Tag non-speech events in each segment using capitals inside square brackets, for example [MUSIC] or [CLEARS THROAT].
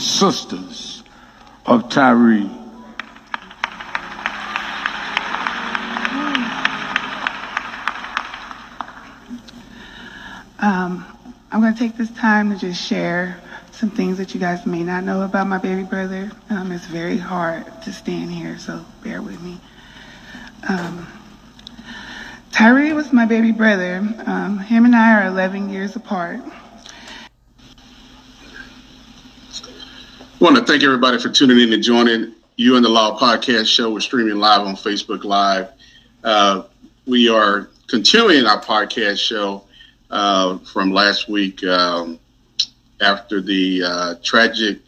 sisters of Tyre. Um, I'm going to take this time to just share some things that you guys may not know about my baby brother. Um, it's very hard to stand here, so bear with me. Um, Tyre was my baby brother. Um, him and I are 11 years apart. I want to thank everybody for tuning in and joining you and the Law Podcast Show. We're streaming live on Facebook Live. Uh, we are continuing our podcast show uh, from last week um, after the uh, tragic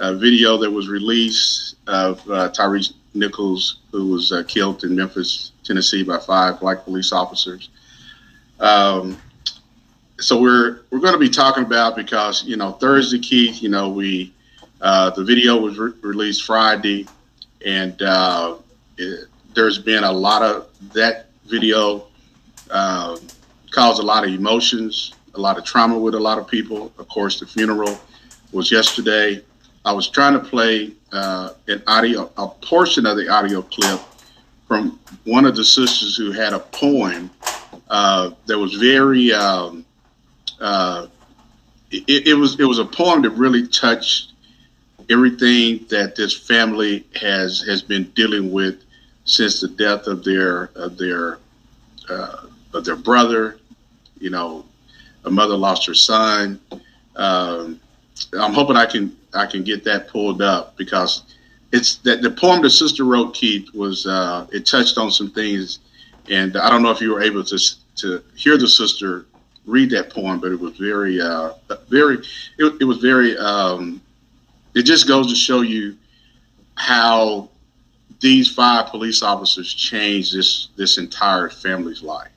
uh, video that was released of uh, Tyre Nichols, who was uh, killed in Memphis, Tennessee, by five black police officers. Um, so we're we're going to be talking about because you know Thursday, Keith. You know we uh, the video was re- released Friday, and uh, it, there's been a lot of that video uh, caused a lot of emotions, a lot of trauma with a lot of people. Of course, the funeral was yesterday. I was trying to play uh, an audio, a portion of the audio clip from one of the sisters who had a poem uh, that was very. Um, it, it was it was a poem that really touched everything that this family has has been dealing with since the death of their of their uh, of their brother. You know, a mother lost her son. Um, I'm hoping I can I can get that pulled up because it's that the poem the sister wrote, Keith, was uh, it touched on some things, and I don't know if you were able to to hear the sister read that poem, but it was very uh, very it, it was very um, it just goes to show you how these five police officers changed this this entire family's life.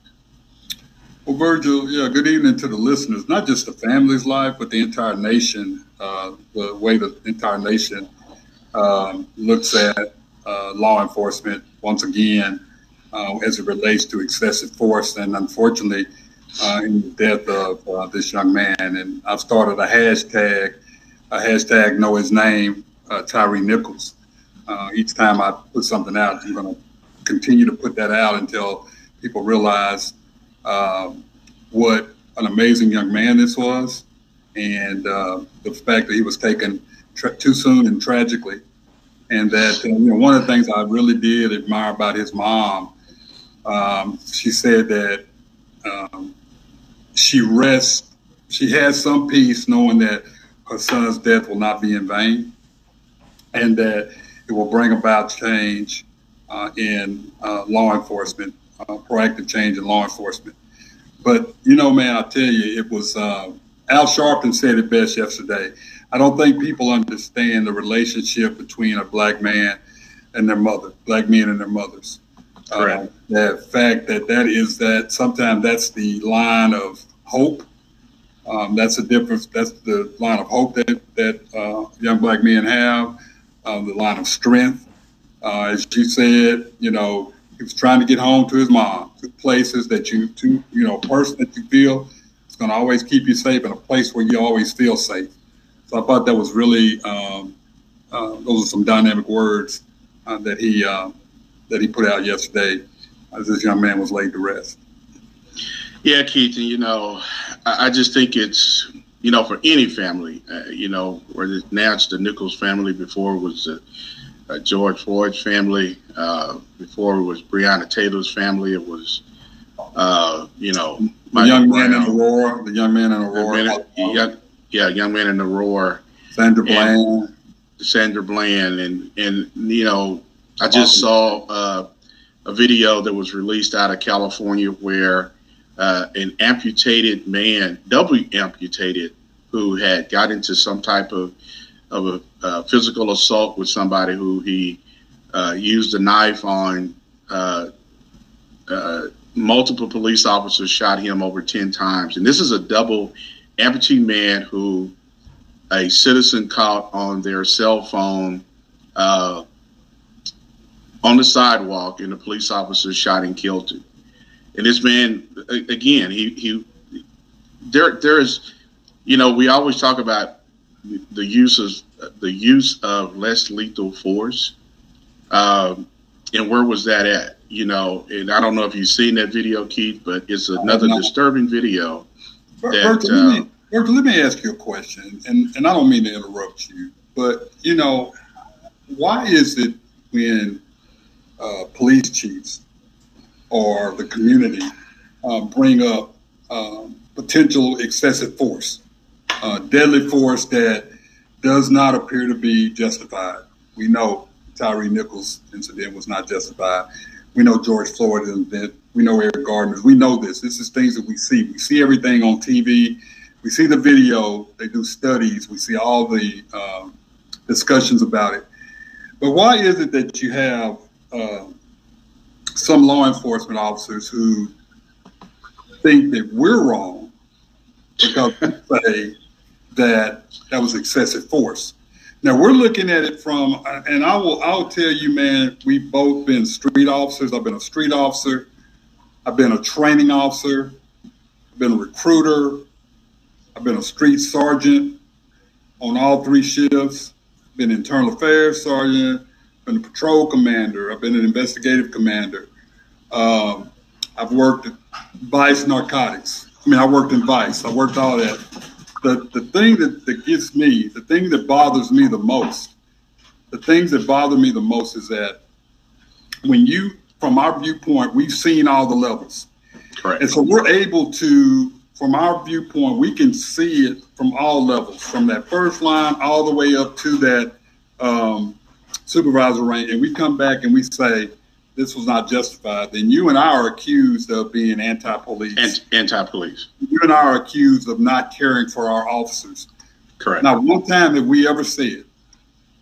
Well, Virgil, yeah, good evening to the listeners. Not just the family's life, but the entire nation. Uh, the way the entire nation um, looks at uh, law enforcement once again uh, as it relates to excessive force, and unfortunately, uh, in the death of uh, this young man. And I've started a hashtag hashtag know his name, uh, Tyre Nichols. Uh, each time I put something out, I'm going to continue to put that out until people realize um, what an amazing young man this was, and uh, the fact that he was taken tra- too soon and tragically, and that uh, you know one of the things I really did admire about his mom, um, she said that um, she rests, she has some peace knowing that her son's death will not be in vain, and that it will bring about change uh, in uh, law enforcement, uh, proactive change in law enforcement. But you know, man, I tell you, it was uh, Al Sharpton said it best yesterday. I don't think people understand the relationship between a black man and their mother, black men and their mothers. Correct. Uh, the fact that that is that sometimes that's the line of hope um, that's the difference. That's the line of hope that that uh, young black men have. Uh, the line of strength, uh, as you said. You know, he was trying to get home to his mom, to places that you, to you know, person that you feel is going to always keep you safe, and a place where you always feel safe. So I thought that was really um, uh, those are some dynamic words uh, that he uh, that he put out yesterday as this young man was laid to rest. Yeah, Keith, and you know, I, I just think it's you know for any family, uh, you know, whether now it's the Nichols family, before it was the uh, George Floyd's family, uh, before it was Breonna Taylor's family, it was uh, you know the young man in Aurora, the young man in Aurora, young, yeah, young man in Aurora, Sandra Bland, Sandra Bland, and and you know, I just saw uh, a video that was released out of California where uh, an amputated man, doubly amputated, who had got into some type of of a uh, physical assault with somebody who he uh, used a knife on. Uh, uh, multiple police officers shot him over ten times, and this is a double amputee man who a citizen caught on their cell phone uh, on the sidewalk, and the police officer shot and killed him. And this man, again, he he there there's, you know, we always talk about the use of the use of less lethal force. Um, and where was that at? You know, and I don't know if you've seen that video, Keith, but it's another disturbing video. That, uh, let, me, Virgil, let me ask you a question, and, and I don't mean to interrupt you, but you know, why is it when uh, police chiefs or the community uh, bring up um, potential excessive force, uh, deadly force that does not appear to be justified. We know Tyre Nichols incident was not justified. We know George Floyd incident. We know Eric Garner's. We know this. This is things that we see. We see everything on TV. We see the video. They do studies. We see all the um, discussions about it. But why is it that you have uh, some law enforcement officers who think that we're wrong because we say that that was excessive force? Now we're looking at it from, and I will, I'll tell you, man, we've both been street officers. I've been a street officer. I've been a training officer. I've been a recruiter. I've been a street sergeant on all three shifts. Been internal affairs sergeant. Been a patrol commander. I've been an investigative commander. Um, I've worked at Vice Narcotics. I mean, I worked in Vice. I worked all that the, the thing that, that gets me, the thing that bothers me the most, the things that bother me the most is that when you, from our viewpoint, we've seen all the levels. Correct. And so we're able to, from our viewpoint, we can see it from all levels, from that first line all the way up to that um, supervisor rank. And we come back and we say, this was not justified, then you and I are accused of being anti-police. anti-police. You and I are accused of not caring for our officers. Correct. Not one time have we ever said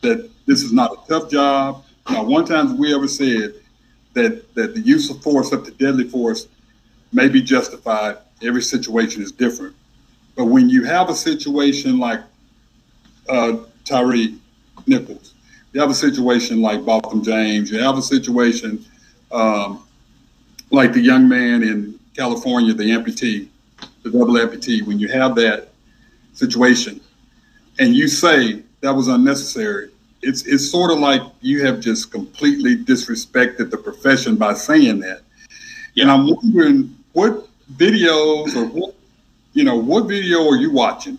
that this is not a tough job. Not one time have we ever said that that the use of force up to deadly force may be justified. Every situation is different. But when you have a situation like uh, Tyre Nichols, you have a situation like Botham Jean. You have a situation um, like the young man in California, the amputee, the double amputee. When you have that situation, and you say that was unnecessary, it's it's sort of like you have just completely disrespected the profession by saying that. Yeah. And I'm wondering what videos or what you know what video are you watching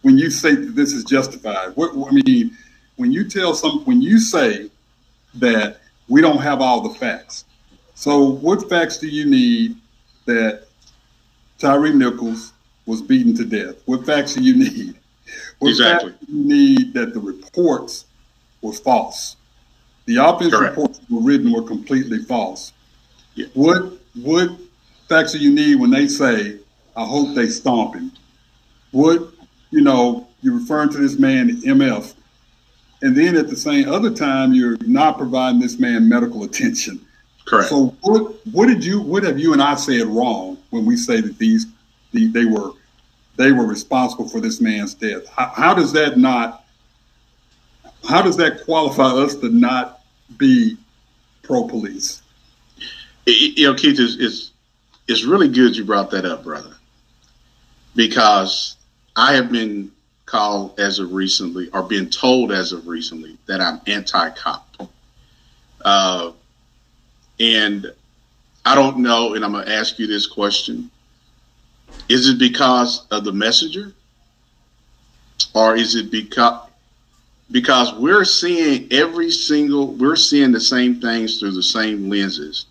when you say that this is justified? What I mean when you tell some when you say that we don't have all the facts. So what facts do you need that Tyre Nichols was beaten to death? What facts do you need? What exactly. facts do you need that the reports were false? The offense Correct. reports were written were completely false. Yeah. What what facts do you need when they say, I hope they stomp him? What, you know, you're referring to this man, MF, and then at the same other time you're not providing this man medical attention. Correct. So what what did you what have you and I said wrong when we say that these the, they were they were responsible for this man's death? How, how does that not how does that qualify us to not be pro police? You know, Keith is is it's really good you brought that up, brother, because I have been called as of recently, or been told as of recently, that I'm anti-cop. Uh, and I don't know, and I'm going to ask you this question: Is it because of the messenger, or is it because because we're seeing every single we're seeing the same things through the same lenses?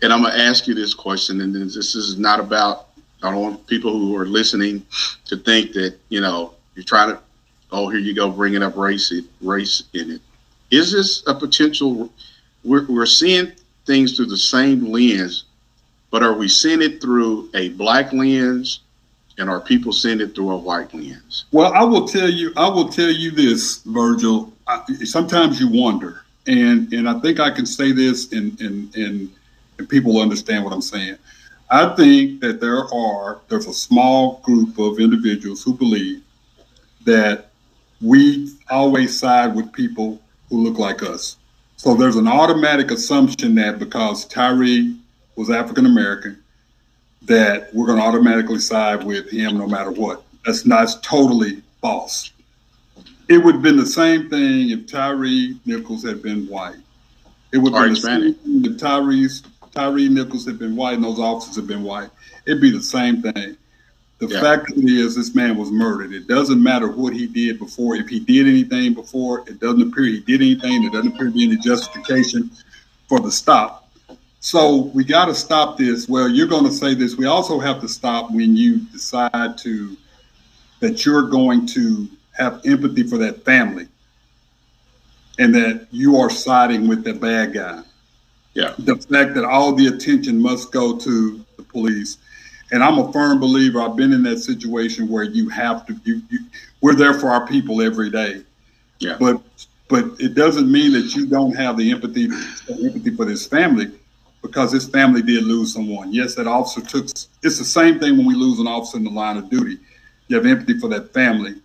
And I'm going to ask you this question, and this is not about I don't want people who are listening to think that you know you try to, oh, here you go, bringing up race, race in it. Is this a potential? We're, we're seeing things through the same lens, but are we seeing it through a black lens, and are people seeing it through a white lens? Well, I will tell you, I will tell you this, Virgil. I, sometimes you wonder, and and I think I can say this, and and and, and people understand what I'm saying. I think that there are there's a small group of individuals who believe that we always side with people who look like us. So there's an automatic assumption that because Tyre was African American, that we're going to automatically side with him no matter what. That's not totally false. it would have been the same thing if Tyre Nichols had been white. It would have been Hispanic. the same thing if Tyrese, Tyre Nichols had been white and those officers had been white. It'd be the same thing. The yeah. fact is, this man was murdered. It doesn't matter what he did before. If he did anything before, it doesn't appear he did anything. There doesn't appear to be any justification for the stop. So we got to stop this. Well, you're going to say this. We also have to stop when you decide to that you're going to have empathy for that family and that you are siding with the bad guy. Yeah. The fact that all the attention must go to the police and I'm a firm believer. I've been in that situation where you have to. You, you, we're there for our people every day. Yeah. But but it doesn't mean that you don't have the empathy empathy for this family because this family did lose someone. Yes, that officer took. It's the same thing when we lose an officer in the line of duty. You have empathy for that family.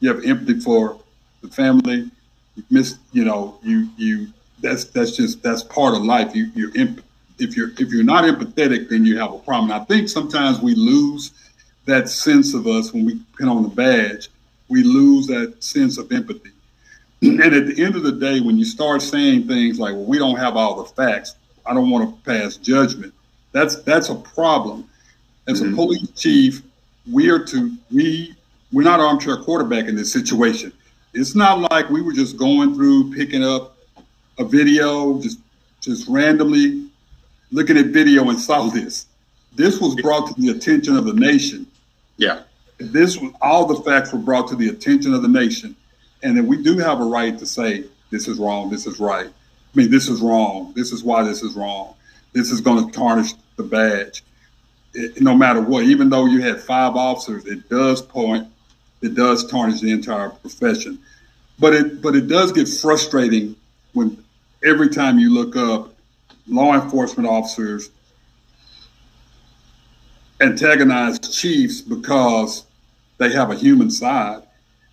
You have empathy for the family. You miss. You know. You you. That's that's just that's part of life. You you're imp- if you're if you're not empathetic, then you have a problem. I think sometimes we lose that sense of us when we pin on the badge. We lose that sense of empathy. [CLEARS THROAT] And at the end of the day, when you start saying things like, "Well, we don't have all the facts," I don't want to pass judgment. That's that's a problem. As mm-hmm. a police chief, we are to we we're not armchair quarterback in this situation. It's not like we were just going through picking up a video, just just randomly looking at video and saw this. This was brought to the attention of the nation. Yeah. This was all the facts were brought to the attention of the nation. And then we do have a right to say, this is wrong, this is right. I mean, this is wrong. This is why this is wrong. This is going to tarnish the badge. It, no matter what, even though you had five officers, it does point, it does tarnish the entire profession. But it, but it does get frustrating when every time you look up law enforcement officers antagonize chiefs because they have a human side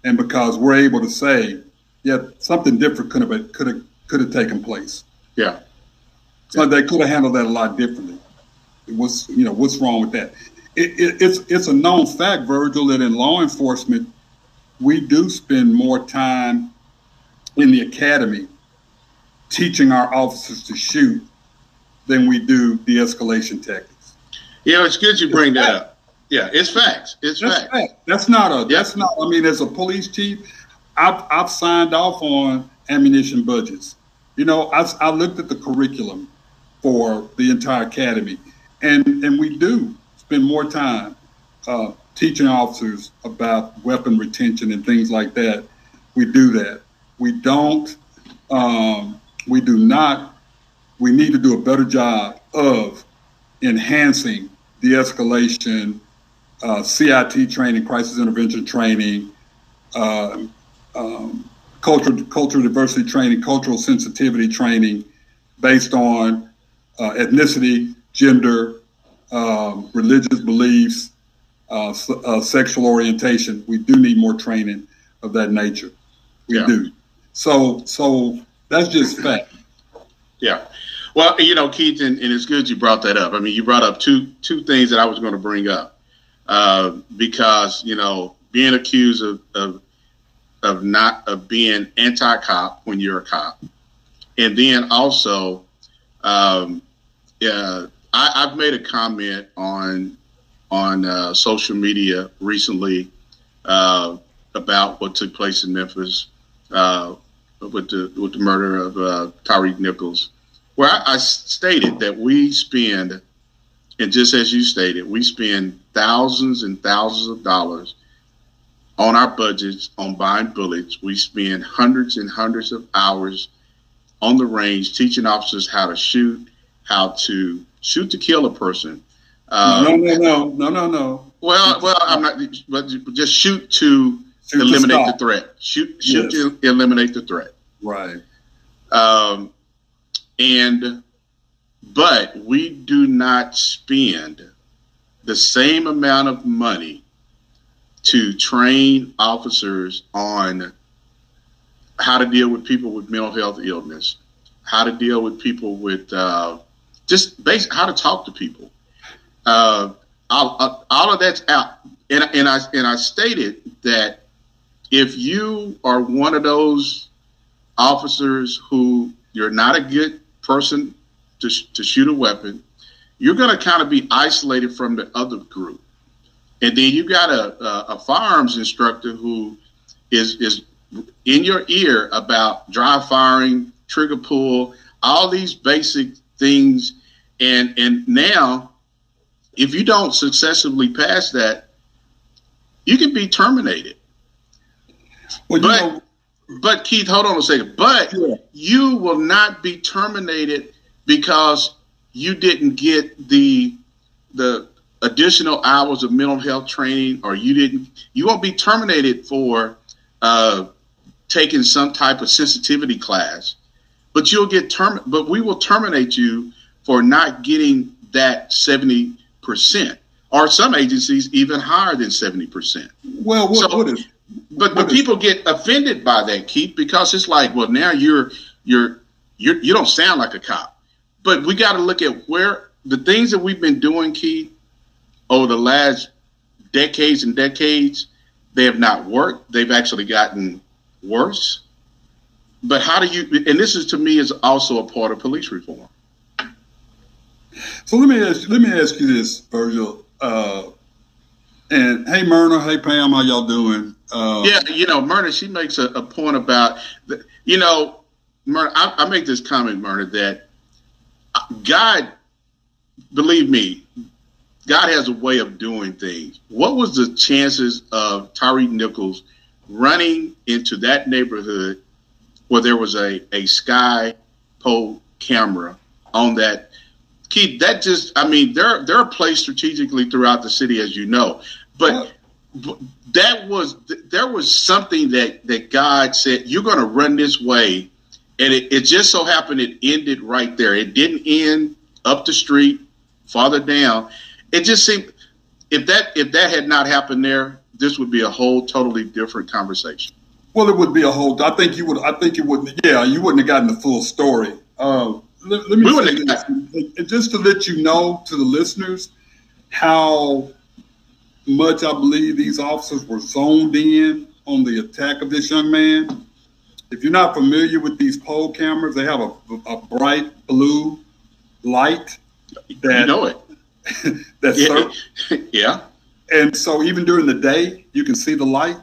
and because we're able to say, yeah, something different could have could have could have taken place. Yeah. So yeah. they could have handled that a lot differently. What's you know what's wrong with that? It, it, it's it's a known fact, Virgil, that in law enforcement we do spend more time in the academy teaching our officers to shoot than we do de-escalation tactics. Yeah, it's good you bring that up. Yeah, it's facts. It's that's facts. Fact. That's not a. Yep. That's not. I mean, as a police chief, I've I've signed off on ammunition budgets. You know, I, I looked at the curriculum for the entire academy, and and we do spend more time uh, teaching officers about weapon retention and things like that. We do that. We don't. Um, we do not we need to do a better job of enhancing de-escalation, uh, CIT training, crisis intervention training, uh, um, cultural, cultural diversity training, cultural sensitivity training based on uh, ethnicity, gender, um, religious beliefs, uh, uh, sexual orientation. We do need more training of that nature. We yeah. do. So, so that's just fact. Yeah. Well, you know, Keith, and, and, it's good you brought that up. I mean, you brought up two two things that I was going to bring up. Uh, because you know being accused of, of of not of being anti-cop when you're a cop, and then also, um, yeah, I, have made a comment on on uh, social media recently uh, about what took place in Memphis uh, with the with the murder of uh, Tyreek Nichols I, I stated that we spend, and just as you stated, we spend thousands and thousands of dollars on our budgets on buying bullets. We spend hundreds and hundreds of hours on the range teaching officers how to shoot, how to shoot to kill a person. Um, no, no, no, no, no, no. Well, well, I'm not, but just shoot to shoot eliminate to the threat. Shoot, shoot yes. to eliminate the threat. Right. Um, and but we do not spend the same amount of money to train officers on how to deal with people with mental health illness, how to deal with people with uh, just basic how to talk to people. Uh, all, uh, all of that's out, and, and I and I stated that if you are one of those officers who you're not a good person to, to shoot a weapon, you're going to kind of be isolated from the other group. And then you got a, a, a firearms instructor who is is in your ear about dry firing, trigger pull, all these basic things. And and now, if you don't successfully pass that, you can be terminated. Well, but know, but Keith, hold on a second. But yeah. you will not be terminated because you didn't get the the additional hours of mental health training, or you didn't. You won't be terminated for uh, taking some type of sensitivity class, but you'll get term. But we will terminate you for not getting that seventy percent, or some agencies even higher than seventy percent. Well, what, so, what is but but people get offended by that, Keith, because it's like, well, now you're you're you're you don't sound like a cop. But we got to look at where the things that we've been doing, Keith, over the last decades and decades, they have not worked. They've actually gotten worse. But how do you? And this is to me is also a part of police reform. So let me ask let me ask you this, Virgil. Uh, and hey, Myrna. Hey, Pam. How y'all doing? Uh, yeah, you know, Myrna. She makes a, a point about, you know, Myrna. I, I make this comment, Myrna, that God, believe me, God has a way of doing things. What was the chances of Tyre Nichols running into that neighborhood where there was a, a sky pole camera on that Keith, that just, I mean, they're they're placed strategically throughout the city, as you know. But that was there was something that that God said you're going to run this way, and it, it just so happened it ended right there. It didn't end up the street, farther down. It just seemed if that if that had not happened there, this would be a whole totally different conversation. Well, it would be a whole. I think you would. I think you wouldn't. Yeah, you wouldn't have gotten the full story. Uh, let, let, me just to let you know to the listeners how much I believe these officers were zoned in on the attack of this young man. If you're not familiar with these pole cameras, they have a, a bright blue light that you know it. [LAUGHS] that's yeah. [LAUGHS] yeah. And so even during the day, you can see the light.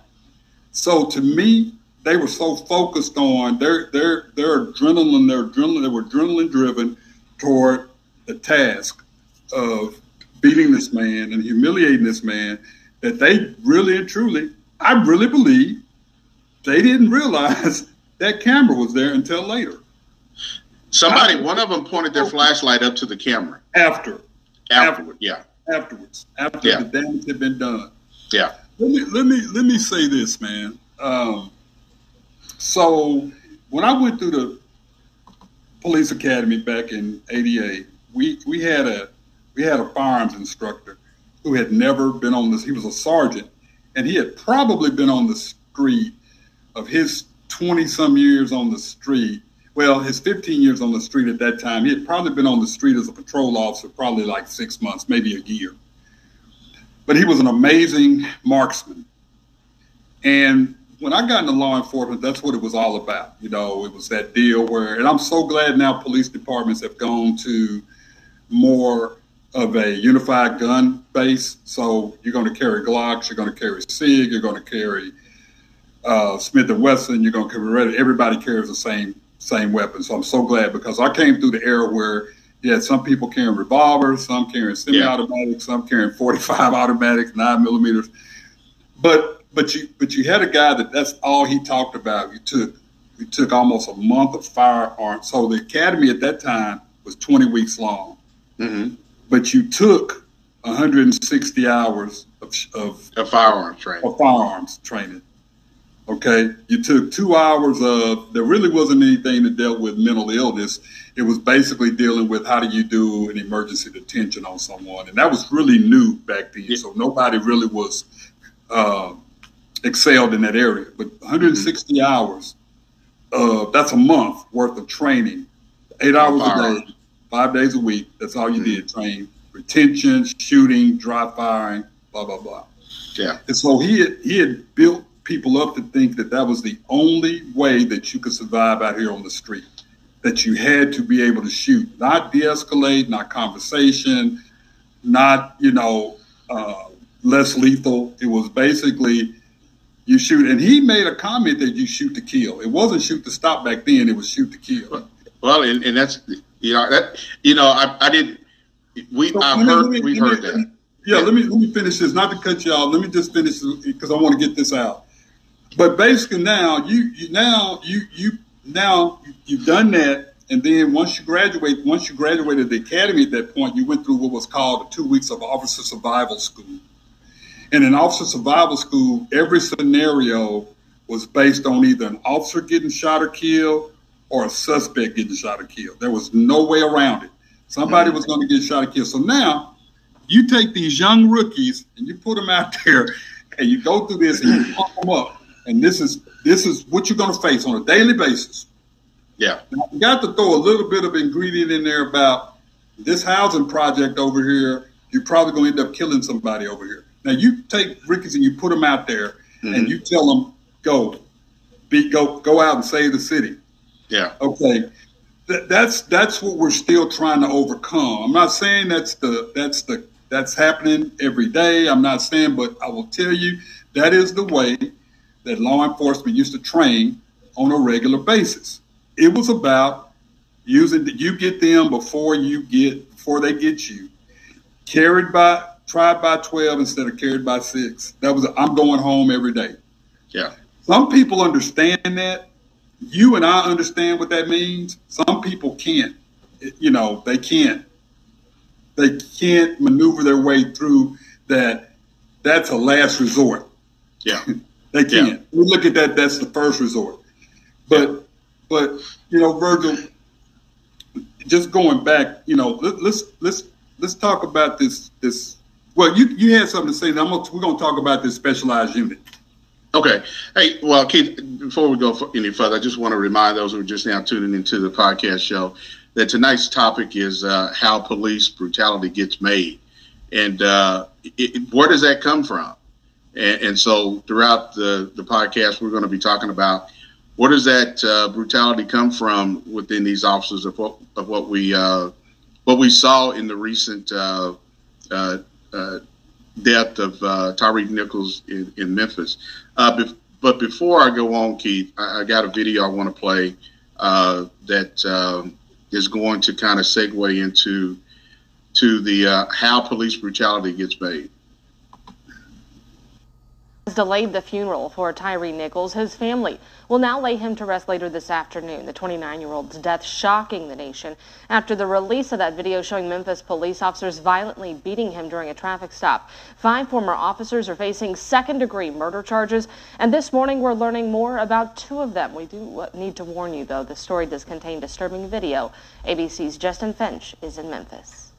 So to me, they were so focused on their their their adrenaline, their adrenaline, they were adrenaline driven toward the task of beating this man and humiliating this man that they really and truly, I really believe, they didn't realize [LAUGHS] that camera was there until later. Somebody, I, one of them pointed their flashlight up to the camera. After. Afterward, yeah. Afterwards. After yeah. the damage had been done. Yeah. Let me let me let me say this, man. Um, so when I went through the police academy back in '88, we we had a we had a firearms instructor who had never been on this. He was a sergeant, and he had probably been on the street of his 20 some years on the street. Well, his 15 years on the street at that time, he had probably been on the street as a patrol officer, probably like six months, maybe a year. But he was an amazing marksman. And when I got into law enforcement, that's what it was all about. You know, it was that deal where, and I'm so glad now police departments have gone to more of a unified gun base. So you're going to carry Glocks, you're going to carry SIG, you're going to carry uh, Smith and Wesson, you're going to carry everybody carries the same same weapon. So I'm so glad because I came through the era where you had some people carrying revolvers, some carrying semi-automatics, yeah. some carrying 45 [LAUGHS] automatics, nine millimeters. But but you but you had a guy that that's all he talked about. You took you took almost a month of firearms. So the academy at that time was 20 weeks long. Mm-hmm but you took 160 hours of, of, of firearms training. Of firearms training. Okay, you took two hours of. There really wasn't anything that dealt with mental illness. It was basically dealing with how do you do an emergency detention on someone, and that was really new back then. Yeah. So nobody really was uh, excelled in that area. But 160 mm-hmm. hours, uh, that's a month worth of training, eight hours a day five days a week. That's all you mm-hmm. did train retention, shooting, dry firing, blah blah blah. Yeah. And so he had, he had built people up to think that that was the only way that you could survive out here on the street. That you had to be able to shoot, not de-escalate, not conversation, not you know uh, less lethal. It was basically you shoot. And he made a comment that you shoot to kill. It wasn't shoot to stop back then. It was shoot to kill. Well, and, and that's you know that you know I, I didn't. We so I've heard we heard that. Yeah, let me let me finish this. Not to cut you off. Let me just finish because I want to get this out. But basically, now you, you now you you now you've done that, and then once you graduate, once you graduated the academy at that point, you went through what was called the two weeks of officer survival school. And in officer survival school, every scenario was based on either an officer getting shot or killed or a suspect getting shot or killed. There was no way around it. Somebody was going to get shot or killed. So now you take these young rookies and you put them out [LAUGHS] there and you go through this and you [CLEARS THROAT] pump them up. And this is this is what you're going to face on a daily basis. Yeah. Now, you got to throw a little bit of ingredient in there about this housing project over here. You're probably going to end up killing somebody over here. Now you take rookies and you put them out there, mm-hmm. and you tell them go, be go go out and save the city. Yeah. Okay. Th- that's that's what we're still trying to overcome. I'm not saying that's the that's the that's happening every day. I'm not saying, but I will tell you that is the way that law enforcement used to train on a regular basis. It was about using you get them before you get before they get you. Carried by tried by 12 instead of carried by six. That was, I'm going home every day. Yeah. Some people understand that. You and I understand what that means. Some people can't. You know, they can't. They can't maneuver their way through that. That's a last resort. Yeah. [LAUGHS] they can't. Yeah. We look at that, that's the first resort. But, yeah. but, you know, Virgil, just going back, you know, let, let's, let's, let's talk about this, this well, you you had something to say. I'm gonna, we're going to talk about this specialized unit. Okay. Hey, well, Keith, before we go any further, I just want to remind those who are just now tuning into the podcast show that tonight's topic is uh, how police brutality gets made, and uh, it, where does that come from? And, and, so, throughout the the podcast, we're going to be talking about where does that uh, brutality come from within these officers of what of what we uh, what we saw in the recent uh, uh, death of uh, Tyre Nichols in, in Memphis. Uh, be- but before I go on, Keith, I, I got a video I want to play uh, that um, is going to kind of segue into to the uh, how police brutality gets made delayed the funeral for Tyre Nichols. His family will now lay him to rest later this afternoon. The 29-year-old's death shocking the nation after the release of that video showing Memphis police officers violently beating him during a traffic stop. Five former officers are facing second-degree murder charges, and this morning we're learning more about two of them. We do need to warn you, though, the story does contain disturbing video. ABC's Justin Finch is in Memphis.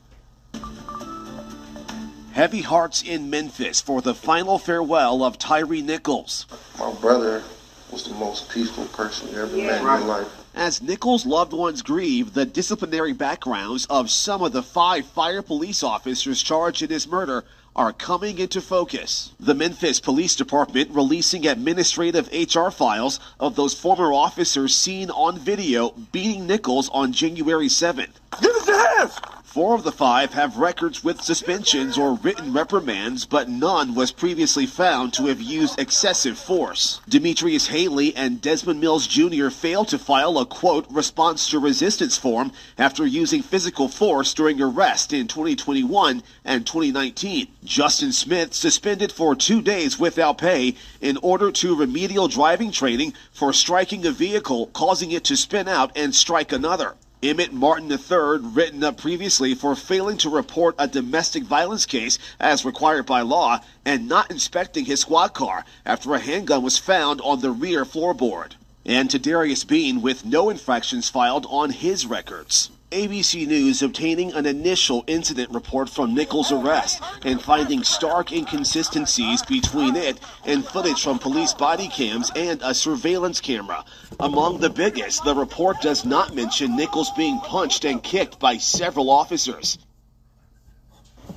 Heavy hearts in Memphis for the final farewell of Tyre Nichols. My brother was the most peaceful person you ever yeah, met right. in your life. As Nichols' loved ones grieve the disciplinary backgrounds of some of the five fire police officers charged in his murder are coming into focus. The Memphis Police Department releasing administrative HR files of those former officers seen on video beating Nichols on January 7th. Give us your hands! Four of the five have records with suspensions or written reprimands, but none was previously found to have used excessive force. Demetrius Haley and Desmond Mills Jr. failed to file a quote response to resistance form after using physical force during arrest in 2021 and 2019. Justin Smith suspended for two days without pay in order to remedial driving training for striking a vehicle, causing it to spin out and strike another. Emmett Martin III, written up previously for failing to report a domestic violence case as required by law and not inspecting his squad car after a handgun was found on the rear floorboard. And Tadarrius Bean with no infractions filed on his records. ABC News obtaining an initial incident report from Nichols' arrest and finding stark inconsistencies between it and footage from police body cams and a surveillance camera. Among the biggest, the report does not mention Nichols being punched and kicked by several officers.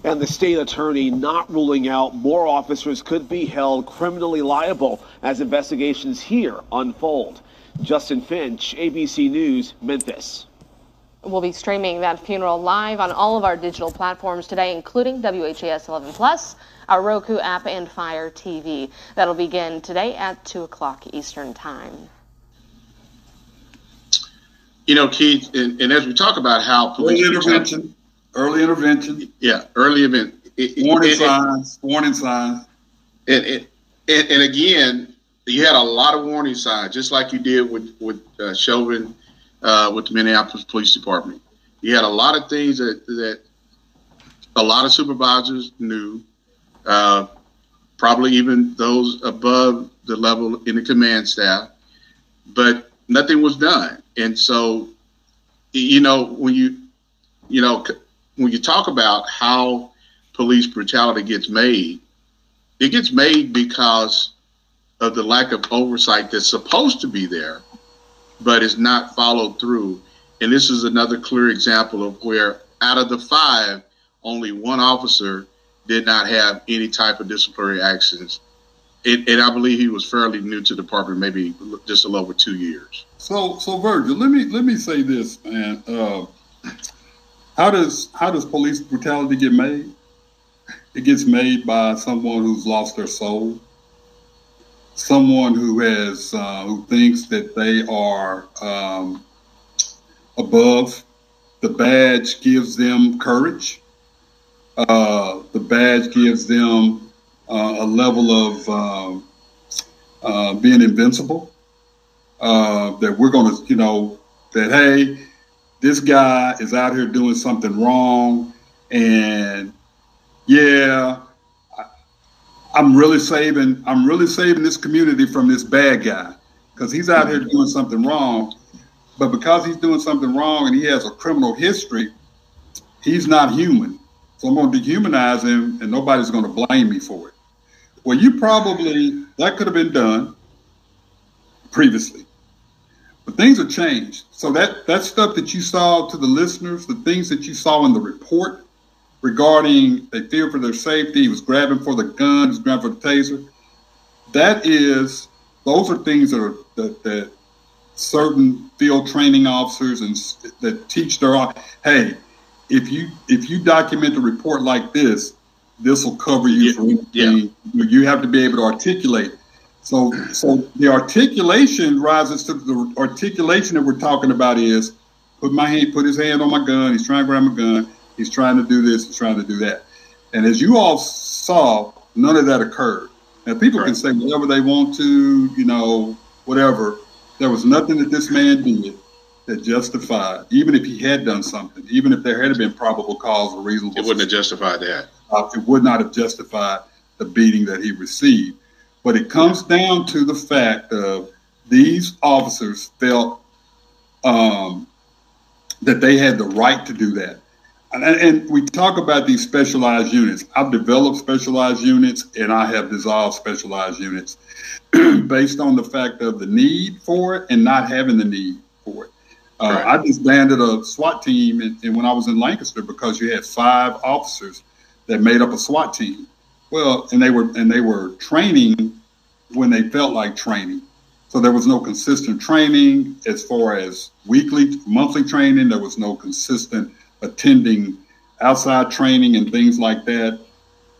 and the state attorney not ruling out more officers could be held criminally liable as investigations here unfold. Justin Finch, ABC News, Memphis. We'll be streaming that funeral live on all of our digital platforms today, including WHAS 11 Plus, our Roku app, and Fire TV. That'll begin today at 2 o'clock Eastern Time. You know, Keith, and, and as we talk about how police early intervention, early intervention, yeah, early event, it, warning it, signs, it, warning signs, and, and and again, you had a lot of warning signs, just like you did with with uh, Chauvin uh, with the Minneapolis Police Department. You had a lot of things that that a lot of supervisors knew, uh, probably even those above the level in the command staff, but nothing was done. And so, you know, when you, you know, when you talk about how police brutality gets made, it gets made because of the lack of oversight that's supposed to be there, but is not followed through. And this is another clear example of where out of the five, only one officer did not have any type of disciplinary actions. It, and I believe he was fairly new to the department, maybe just a little over two years. So, so Virgil, let me let me say this, man. Uh, how does how does police brutality get made? It gets made by someone who's lost their soul, someone who has uh, who thinks that they are um, above. The badge gives them courage. Uh, the badge gives them uh, a level of um, uh, being invincible uh, that we're going to, you know, that hey, this guy is out here doing something wrong, and yeah, I'm really saving, I'm really saving this community from this bad guy because he's out here doing something wrong. But because he's doing something wrong and he has a criminal history, he's not human. So I'm going to dehumanize him, and nobody's going to blame me for it. Well, you probably that could have been done previously. But things have changed. So that, that stuff that you saw to the listeners, the things that you saw in the report regarding they fear for their safety, he was grabbing for the gun, he was grabbing for the taser. That is, those are things that are that, that certain field training officers and that teach their hey, if you if you document a report like this, this will cover you yeah, for anything. Yeah. You have to be able to articulate so, so the articulation rises to the articulation that we're talking about is put my hand, put his hand on my gun. He's trying to grab my gun. He's trying to do this. He's trying to do that. And as you all saw, none of that occurred. Now people right. can say whatever they want to, you know, whatever. There was nothing that this man did that justified, even if he had done something, even if there had been probable cause or reasonable. It wouldn't have justified that. Uh, it would not have justified the beating that he received. But it comes down to the fact of these officers felt um, that they had the right to do that. And, and, we talk about these specialized units. I've developed specialized units and I have dissolved specialized units [CLEARS THROAT] based on the fact of the need for it and not having the need for it. Uh, right. I disbanded a SWAT team and, and when I was in Lancaster because you had five officers that made up a SWAT team. Well, and they were and they were training when they felt like training. So there was no consistent training as far as weekly, monthly training. There was no consistent attending outside training and things like that.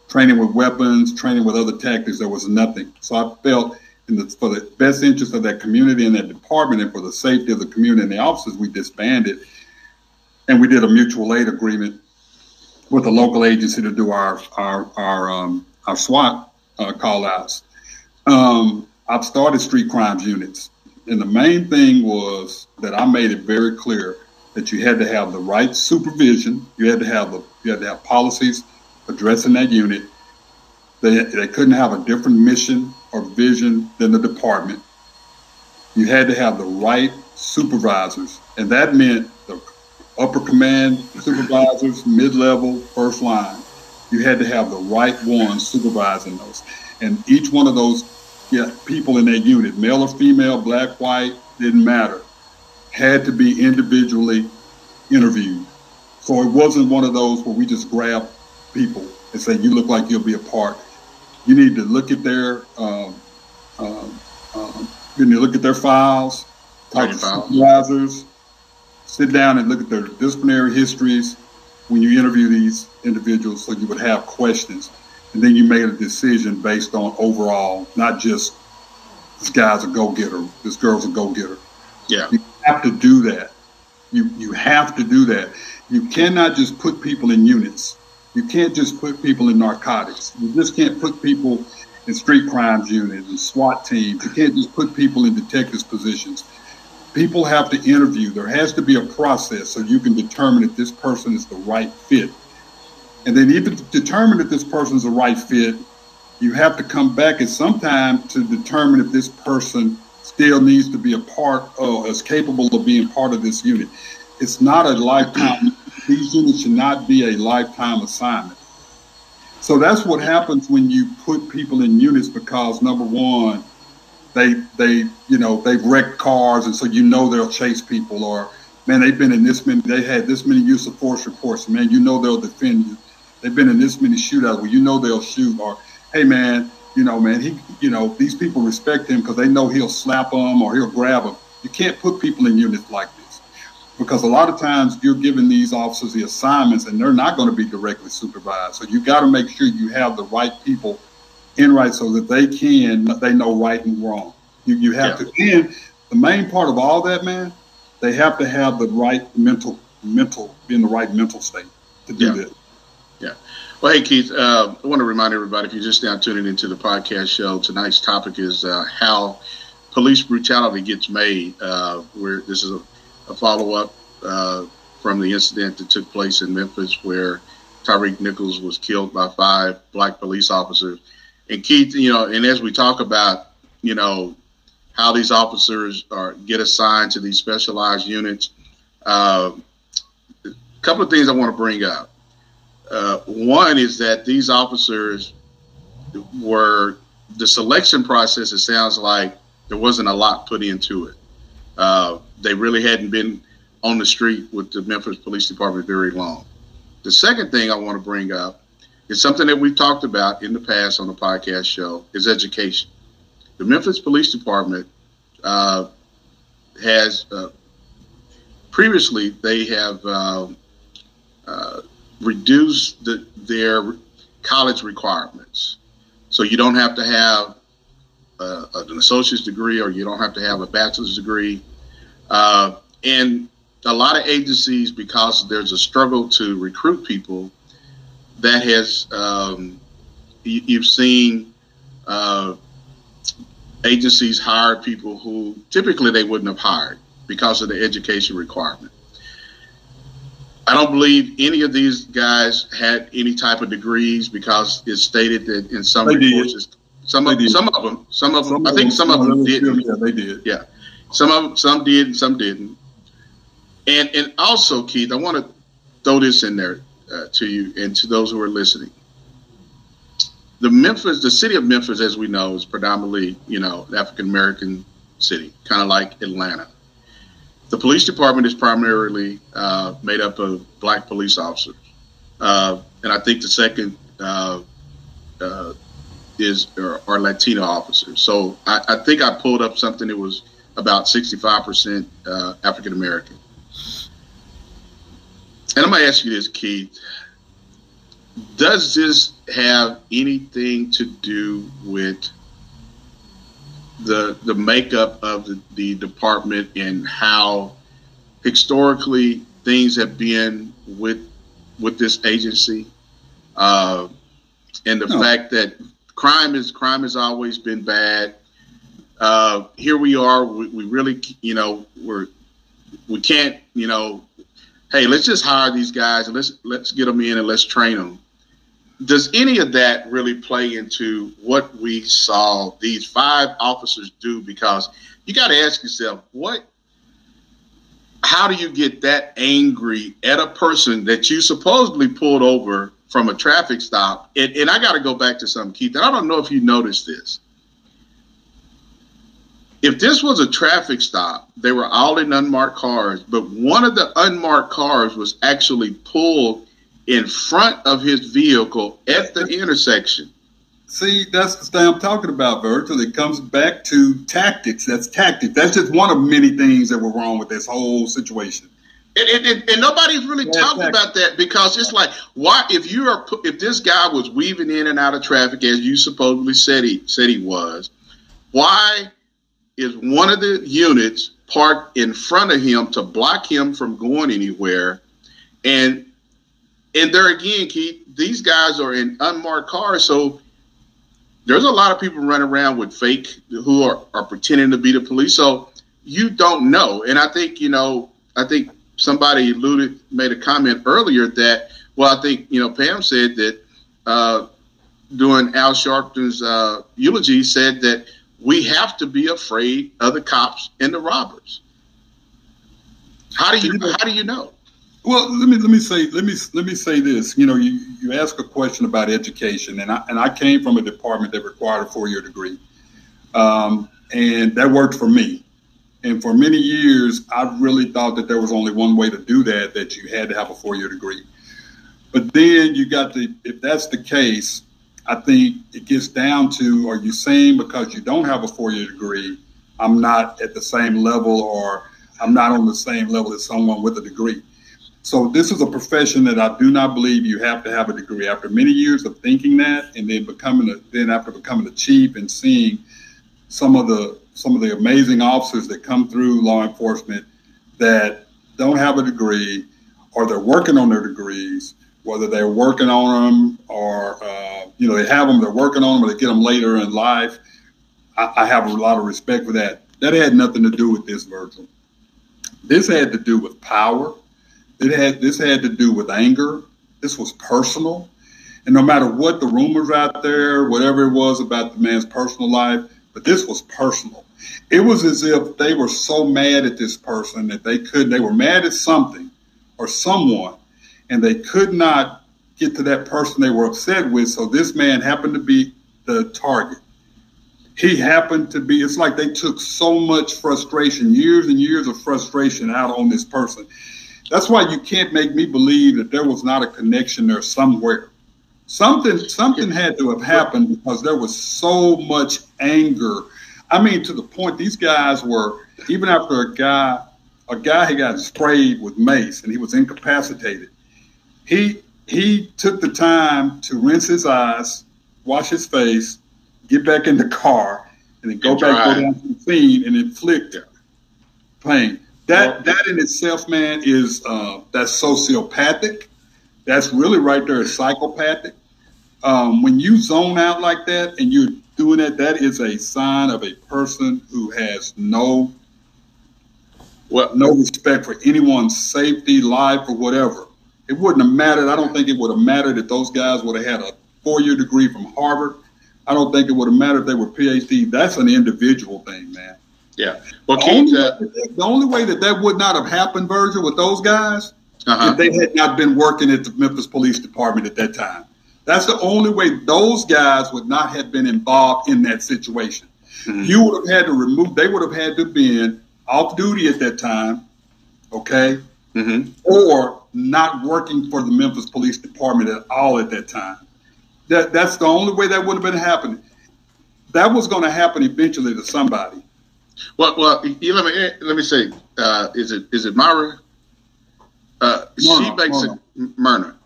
Training with weapons, training with other tactics. There was nothing. So I felt in the, for the best interest of that community and that department and for the safety of the community and the officers, we disbanded and we did a mutual aid agreement with a local agency to do our our our um, our SWAT uh, call outs. Um, I've started street crimes units, and the main thing was that I made it very clear that you had to have the right supervision. You had to have the you had to have policies addressing that unit. They they couldn't have a different mission or vision than the department. You had to have the right supervisors, and that meant the upper command supervisors, mid level, first line. You had to have the right ones supervising those. And each one of those yeah, people in that unit, male or female, black, white, didn't matter, had to be individually interviewed. So it wasn't one of those where we just grab people and say, you look like you'll be a part. You need to look at their, um, um, um, you need to look at their files, talk to supervisors, sit down and look at their disciplinary histories when you interview these individuals so you would have questions. And then you made a decision based on overall, not just this guy's a go getter, this girl's a go getter. Yeah. You have to do that. You you have to do that. You cannot just put people in units. You can't just put people in narcotics. You just can't put people in street crimes units and SWAT teams. You can't just put people in detectives positions. People have to interview. There has to be a process so you can determine if this person is the right fit. And then even to determine if this person is the right fit, you have to come back at some time to determine if this person still needs to be a part of, is capable of being part of this unit. It's not a lifetime, [CLEARS THROAT] these units should not be a lifetime assignment. So that's what happens when you put people in units because number one, they they you know they've wrecked cars and so you know they'll chase people or man they've been in this many they had this many use of force reports man you know they'll defend you they've been in this many shootouts where you know they'll shoot or hey man you know man he you know these people respect him because they know he'll slap them or he'll grab them you can't put people in units like this because a lot of times you're giving these officers the assignments and they're not going to be directly supervised so you got to make sure you have the right people in right so that they can they know right and wrong. You you have yeah. to and the main part of all that, man, they have to have the right mental mental be in the right mental state to do yeah. that. Yeah. Well, hey Keith, uh, I want to remind everybody if you're just now tuning into the podcast show, tonight's topic is uh, how police brutality gets made. Uh, where this is a, a follow up uh, from the incident that took place in Memphis, where Tyre Nichols was killed by five black police officers and Keith, you know, and as we talk about, you know, how these officers are get assigned to these specialized units, uh, a couple of things I want to bring up. Uh, one is that these officers were the selection process. It sounds like there wasn't a lot put into it. Uh, they really hadn't been on the street with the Memphis Police Department very long. The second thing I want to bring up it's something that we've talked about in the past on the podcast show is education. The Memphis Police Department uh, has uh, previously they have uh, reduced the, their college requirements, so you don't have to have uh, an associate's degree or you don't have to have a bachelor's degree, uh, and a lot of agencies because there's a struggle to recruit people that has um, you, have seen uh, agencies hire people who typically they wouldn't have hired because of the education requirement. I don't believe any of these guys had any type of degrees because it's stated that in some they reports, some of, some of them, some of them, some I think some of them, them did. Yeah, they did. Yeah, some of them, some did, and some didn't. And and also, Keith, I want to throw this in there uh, to you and to those who are listening. The Memphis, the city of Memphis, as we know, is predominantly, you know, African American city, kind of like Atlanta. The police department is primarily uh, made up of black police officers, uh, and I think the second uh, uh, is are, are, Latino officers. So I, I, think I pulled up something that was about 65% uh, African American. And I'm going to ask you this, Keith. Does this have anything to do with the the makeup of the, the department and how historically things have been with with this agency, uh, and the no. fact that crime is crime has always been bad. Uh, here we are. We, we really, you know, we're we can't, you know, hey, let's just hire these guys and let's let's get them in and let's train them. Does any of that really play into what we saw these five officers do? Because you got to ask yourself, what? How do you get that angry at a person that you supposedly pulled over from a traffic stop? And, and I got to go back to something, Keith. And I don't know if you noticed this if this was a traffic stop, they were all in unmarked cars, but one of the unmarked cars was actually pulled in front of his vehicle at the intersection. See, that's the thing I'm talking about, Virgil. It comes back to tactics. That's tactics. That's just one of many things that were wrong with this whole situation. And, and, and nobody's really talking about that because it's like, why if you are if this guy was weaving in and out of traffic as you supposedly said he said he was, why is one of the units parked in front of him to block him from going anywhere? And and there again, Keith, these guys are in unmarked cars, so there's a lot of people running around with fake who are, are pretending to be the police. So you don't know. And I think, you know, I think somebody alluded, made a comment earlier that, well, I think, you know, Pam said that uh, Al Sharpton's uh, eulogy said that we have to be afraid of the cops and the robbers. How do you how do you know? Well, let me let me say let me let me say this. You know, you you ask a question about education, and I and I came from a department that required a four year degree, um, and that worked for me. And for many years, I really thought that there was only one way to do that, that you had to have a four year degree. But then you got to, if that's the case, I think it gets down to are you saying because you don't have a four year degree, I'm not at the same level or I'm not on the same level as someone with a degree? So this is a profession that I do not believe you have to have a degree. After many years of thinking that, and then becoming a, then after becoming a chief and seeing some of the some of the amazing officers that come through law enforcement that don't have a degree, or they're working on their degrees, whether they're working on them or uh, you know they have them, they're working on them, or they get them later in life. I, I have a lot of respect for that. That had nothing to do with this, Virgil. This had to do with power it had this had to do with anger. This was personal. And no matter what the rumors out there, whatever it was about the man's personal life, but this was personal. It was as if they were so mad at this person that they couldn't, they were mad at something or someone, and they could not get to that person they were upset with. So this man happened to be the target. He happened to be, it's like they took so much frustration, years and years of frustration out on this person. That's why you can't make me believe that there was not a connection there somewhere. Something something had to have happened because there was so much anger. I mean, to the point these guys were even after a guy a guy had got sprayed with mace and he was incapacitated. He he took the time to rinse his eyes, wash his face, get back in the car, and then go and back go down to the scene and inflict pain. That that in itself, man, is uh, that's sociopathic. That's really right there is psychopathic. Um, when you zone out like that and you're doing that, that is a sign of a person who has no well, no respect for anyone's safety, life, or whatever. It wouldn't have mattered. I don't think it would have mattered if those guys would have had a four-year degree from Harvard. I don't think it would have mattered if they were PhD. That's an individual thing, man. Yeah. Well, the only, the only way that that would not have happened, Virgil, with those guys, uh-huh. if they had not been working at the Memphis Police Department at that time. That's the only way those guys would not have been involved in that situation. Mm-hmm. You would have had to remove. They would have had to been off duty at that time, okay, mm-hmm. or not working for the Memphis Police Department at all at that time. That that's the only way that would have been happening. That was going to happen eventually to somebody. Well, well, let me let me say, uh, is it is it Myra? Uh, Myrna, she makes Myrna. a Myrna.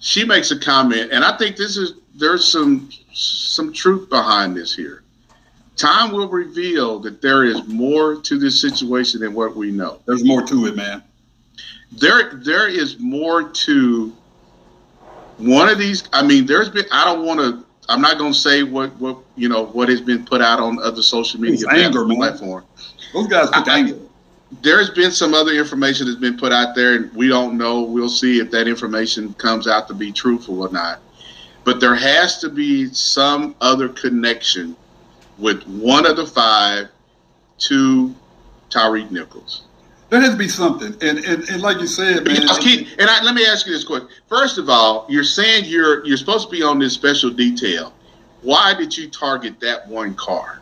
She makes a comment, and I think this is there's some some truth behind this here. Time will reveal that there is more to this situation than what we know. There's more to it, man. There there is more to one of these. I mean, there's been. I don't want to I'm not going to say what what you know what has been put out on other social media anger, platform. Those guys put I, anger. There's been some other information that's been put out there, and we don't know. We'll see if that information comes out to be truthful or not. But there has to be some other connection with one of the five to Tyre Nichols. There has to be something, and and, and like you said, man. Keith, and I, let me ask you this question. First of all, you're saying you're you're supposed to be on this special detail. Why did you target that one car?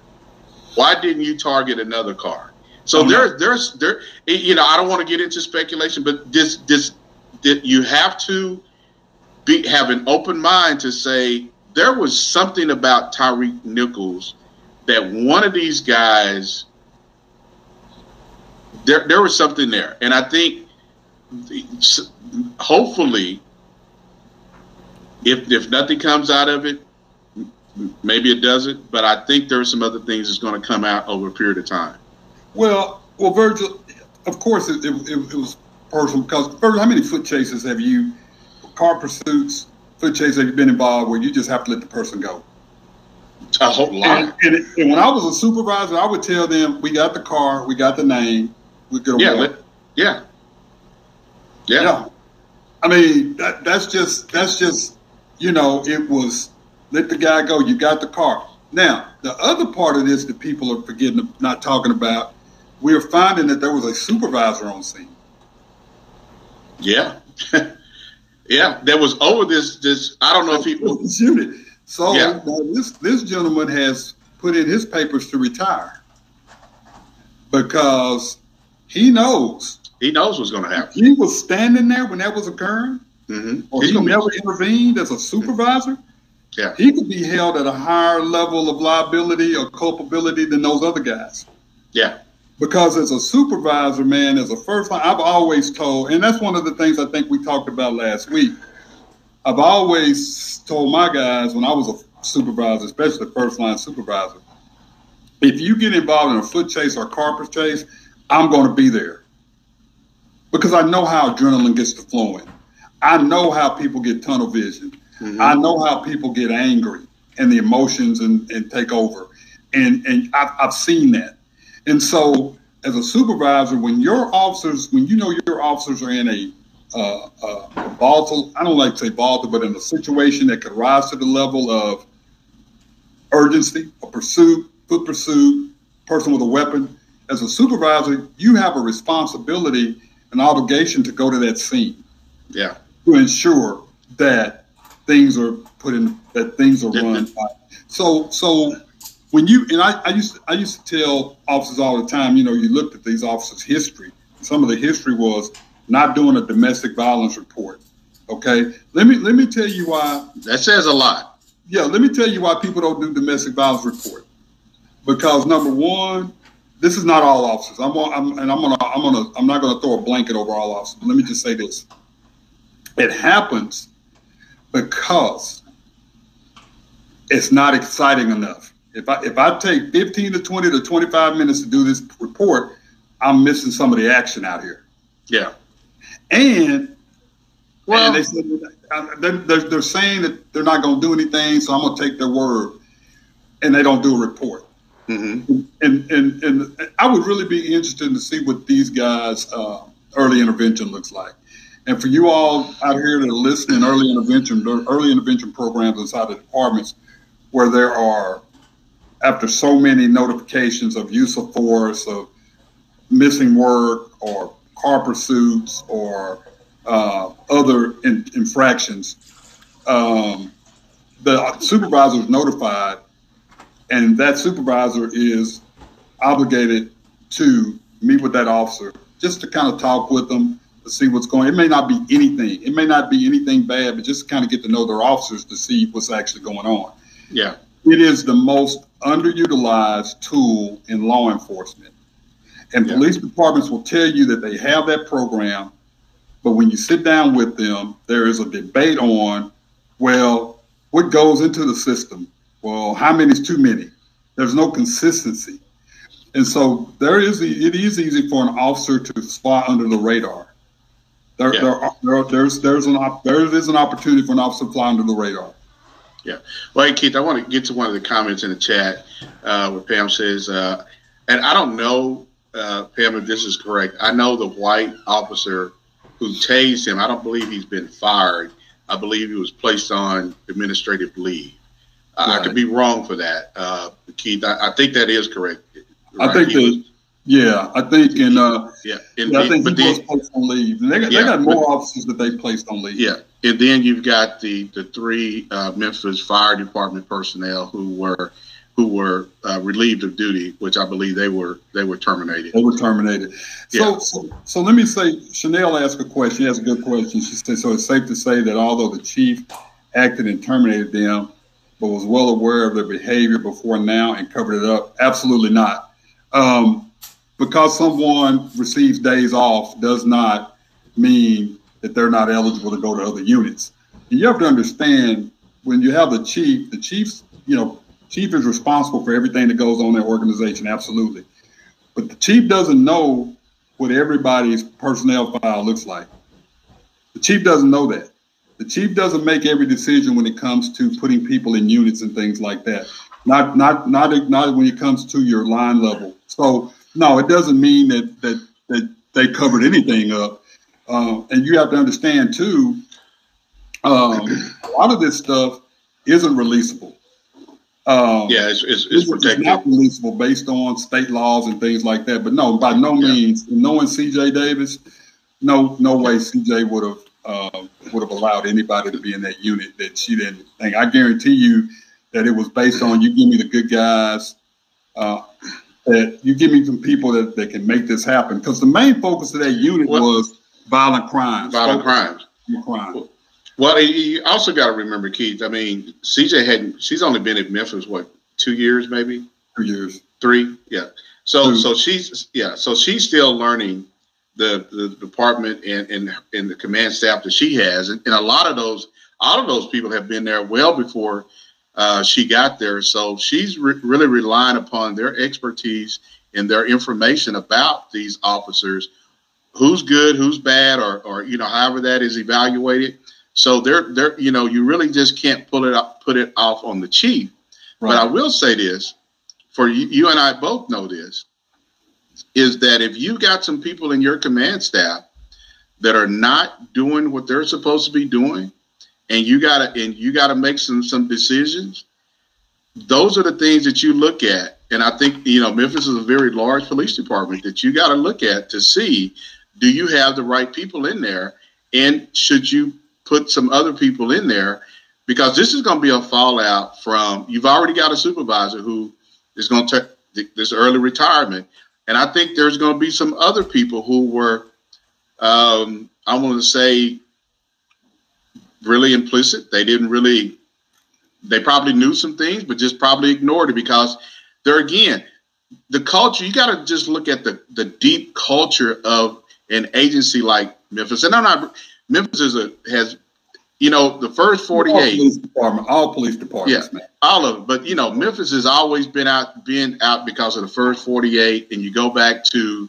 Why didn't you target another car? So oh, there, there's there. You know, I don't want to get into speculation, but this this that you have to be have an open mind to say there was something about Tyre Nichols that one of these guys there there was something there, and I think hopefully, if if nothing comes out of it, maybe it doesn't. But I think there are some other things that's going to come out over a period of time. Well, well, Virgil, of course it, it, it was personal because Virgil, how many foot chases have you, car pursuits, foot chases have you been involved where you just have to let the person go? A whole lot. And, and, and, when I was a supervisor, I would tell them, "We got the car, we got the name, we could yeah, let, yeah, yeah, yeah." I mean, that, that's just that's just you know, it was let the guy go. You got the car. Now, the other part of this that people are forgetting, not talking about, we're finding that there was a supervisor on scene. Yeah. [LAUGHS] yeah, that was over this. This I don't know if he [LAUGHS] shoot it. So yeah. this this gentleman has put in his papers to retire because he knows he knows what's going to happen. He was standing there when that was occurring, mm-hmm. or he never be- intervened as a supervisor. Yeah, he could be held at a higher level of liability or culpability than those other guys. Yeah, because as a supervisor, man, as a first line, I've always told, and that's one of the things I think we talked about last week. I've always told my guys when I was a supervisor, especially first line supervisor, if you get involved in a foot chase or carpet chase, I'm going to be there because I know how adrenaline gets to flowing. I know how people get tunnel vision. Mm-hmm. I know how people get angry and the emotions and, and take over. And, and I've, I've seen that. And so, as a supervisor, when your officers, when you know your officers are in a uh, uh, volatile, I don't like to say volatile, but in a situation that could rise to the level of urgency, a pursuit, foot pursuit, person with a weapon, as a supervisor, you have a responsibility, an obligation to go to that scene. Yeah. To ensure that things are put in, that things are run. so, so when you and I, I used to, I used to tell officers all the time, you know, you looked at these officers' history. Some of the history was not doing a domestic violence report. Okay, let me let me tell you why. That says a lot. Yeah, let me tell you why people don't do domestic violence report. Because number one, this is not all officers. I'm, I'm and I'm gonna I'm gonna I'm not gonna throw a blanket over all officers. Let me just say this: it happens because it's not exciting enough. If I if I take 15 to 20 to 25 minutes to do this report, I'm missing some of the action out here. Yeah. And well, and they said uh, they're, they're saying that they're not going to do anything, so I'm going to take their word, and they don't do a report. Mm-hmm. And, and and I would really be interested to see what these guys' uh, early intervention looks like. And for you all out here that are listening, early intervention, early intervention programs inside the departments, where there are after so many notifications of use of force, of missing work, or car pursuits, or uh, other in, infractions, um, the supervisor is notified, and that supervisor is obligated to meet with that officer just to kind of talk with them to see what's going. It may not be anything. It may not be anything bad, but just to kind of get to know their officers to see what's actually going on. Yeah. It is the most underutilized tool in law enforcement. And yeah. police departments will tell you that they have that program, but when you sit down with them, there is a debate on, well, what goes into the system? Well, how many is too many? There's no consistency. And so there is it is easy for an officer to fly under the radar. There, yeah. there, there, there's there's an there is an opportunity for an officer to fly under the radar. Yeah. Well, hey, Keith, I want to get to one of the comments in the chat uh, where Pam says, uh, and I don't know, uh, Pam, if this is correct. I know the white officer who tased him, I don't believe he's been fired. I believe he was placed on administrative leave. Right. I could be wrong for that, uh, Keith. I, I, think that is correct. Right? I think that, yeah, I think in, uh, yeah, yeah I think he was placed on leave. And they got, yeah, they got more but, officers that they placed on leave. Yeah, and then you've got the the three uh, Memphis Fire Department personnel who were who were uh, relieved of duty, which I believe they were they were terminated. They were terminated. So, Yeah. so, so let me say, Chanel asked a question. She has a good question. She said, so it's safe to say that although the chief acted and terminated them, but was well aware of their behavior before now and covered it up? Absolutely not. Um, because someone receives days off does not mean that they're not eligible to go to other units. And you have to understand when you have the chief, the chief's, you know, chief is responsible for everything that goes on in their organization, absolutely. But the chief doesn't know what everybody's personnel file looks like. The chief doesn't know that. The chief doesn't make every decision when it comes to putting people in units and things like that. Not not not not when it comes to your line level. So no, it doesn't mean that that that they covered anything up. Uh, and you have to understand too. Um, a lot of this stuff isn't releasable. Um, Yeah, it's, it's, it's it's not releasable based on state laws and things like that. But no, by no Yeah. means, knowing C.J. Davis, no, no way C.J. would have uh, would have allowed anybody to be in that unit that she didn't think. I guarantee you that it was based on you give me the good guys. Uh, that you give me some people that, that can make this happen. Because the main focus of that unit What- was violent crimes. Violent crimes. Crime. Well, you- also got to remember, Keith. I mean, CJ hadn't. She's only been in Memphis what two years, maybe Two years. three. Yeah. So Two. so she's yeah. So she's still learning the the department and and and the command staff that she has, and, and a lot of those all of those people have been there well before uh, she got there. So she's re- really relying upon their expertise and their information about these officers, who's good, who's bad, or or you know however that is evaluated. So they're they're you know you really just can't pull it up put it off on the chief. But I will say this for you, you and I both know this is that if you got some people in your command staff that are not doing what they're supposed to be doing, and you gotta and you gotta make some some decisions, those are the things that you look at. And I think you know Memphis is a very large police department that you got to look at to see do you have the right people in there, and should you put some other people in there? Because this is going to be a fallout from you've already got a supervisor who is going to take this early retirement and i think there's going to be some other people who were um, i want to say really implicit. They didn't really they probably knew some things but just probably ignored it because there again the culture you got to just look at the the deep culture of an agency like memphis. And i'm not memphis is a has you know the first 48. All 48 police department, all police departments, Yeah. man. all of them. But you know, Memphis has always been out, been out because of the first 48, and you go back to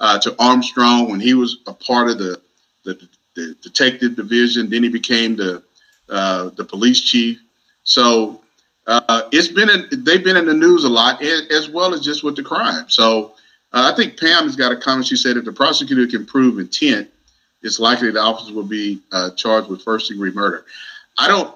uh, to Armstrong when he was a part of the the, the detective division. Then he became the uh, the police chief. So uh, it's been in, they've been in the news a lot, as well as just with the crime. So uh, I think Pam has got a comment. She said if the prosecutor can prove intent, it's likely the officer will be uh, charged with first degree murder. I don't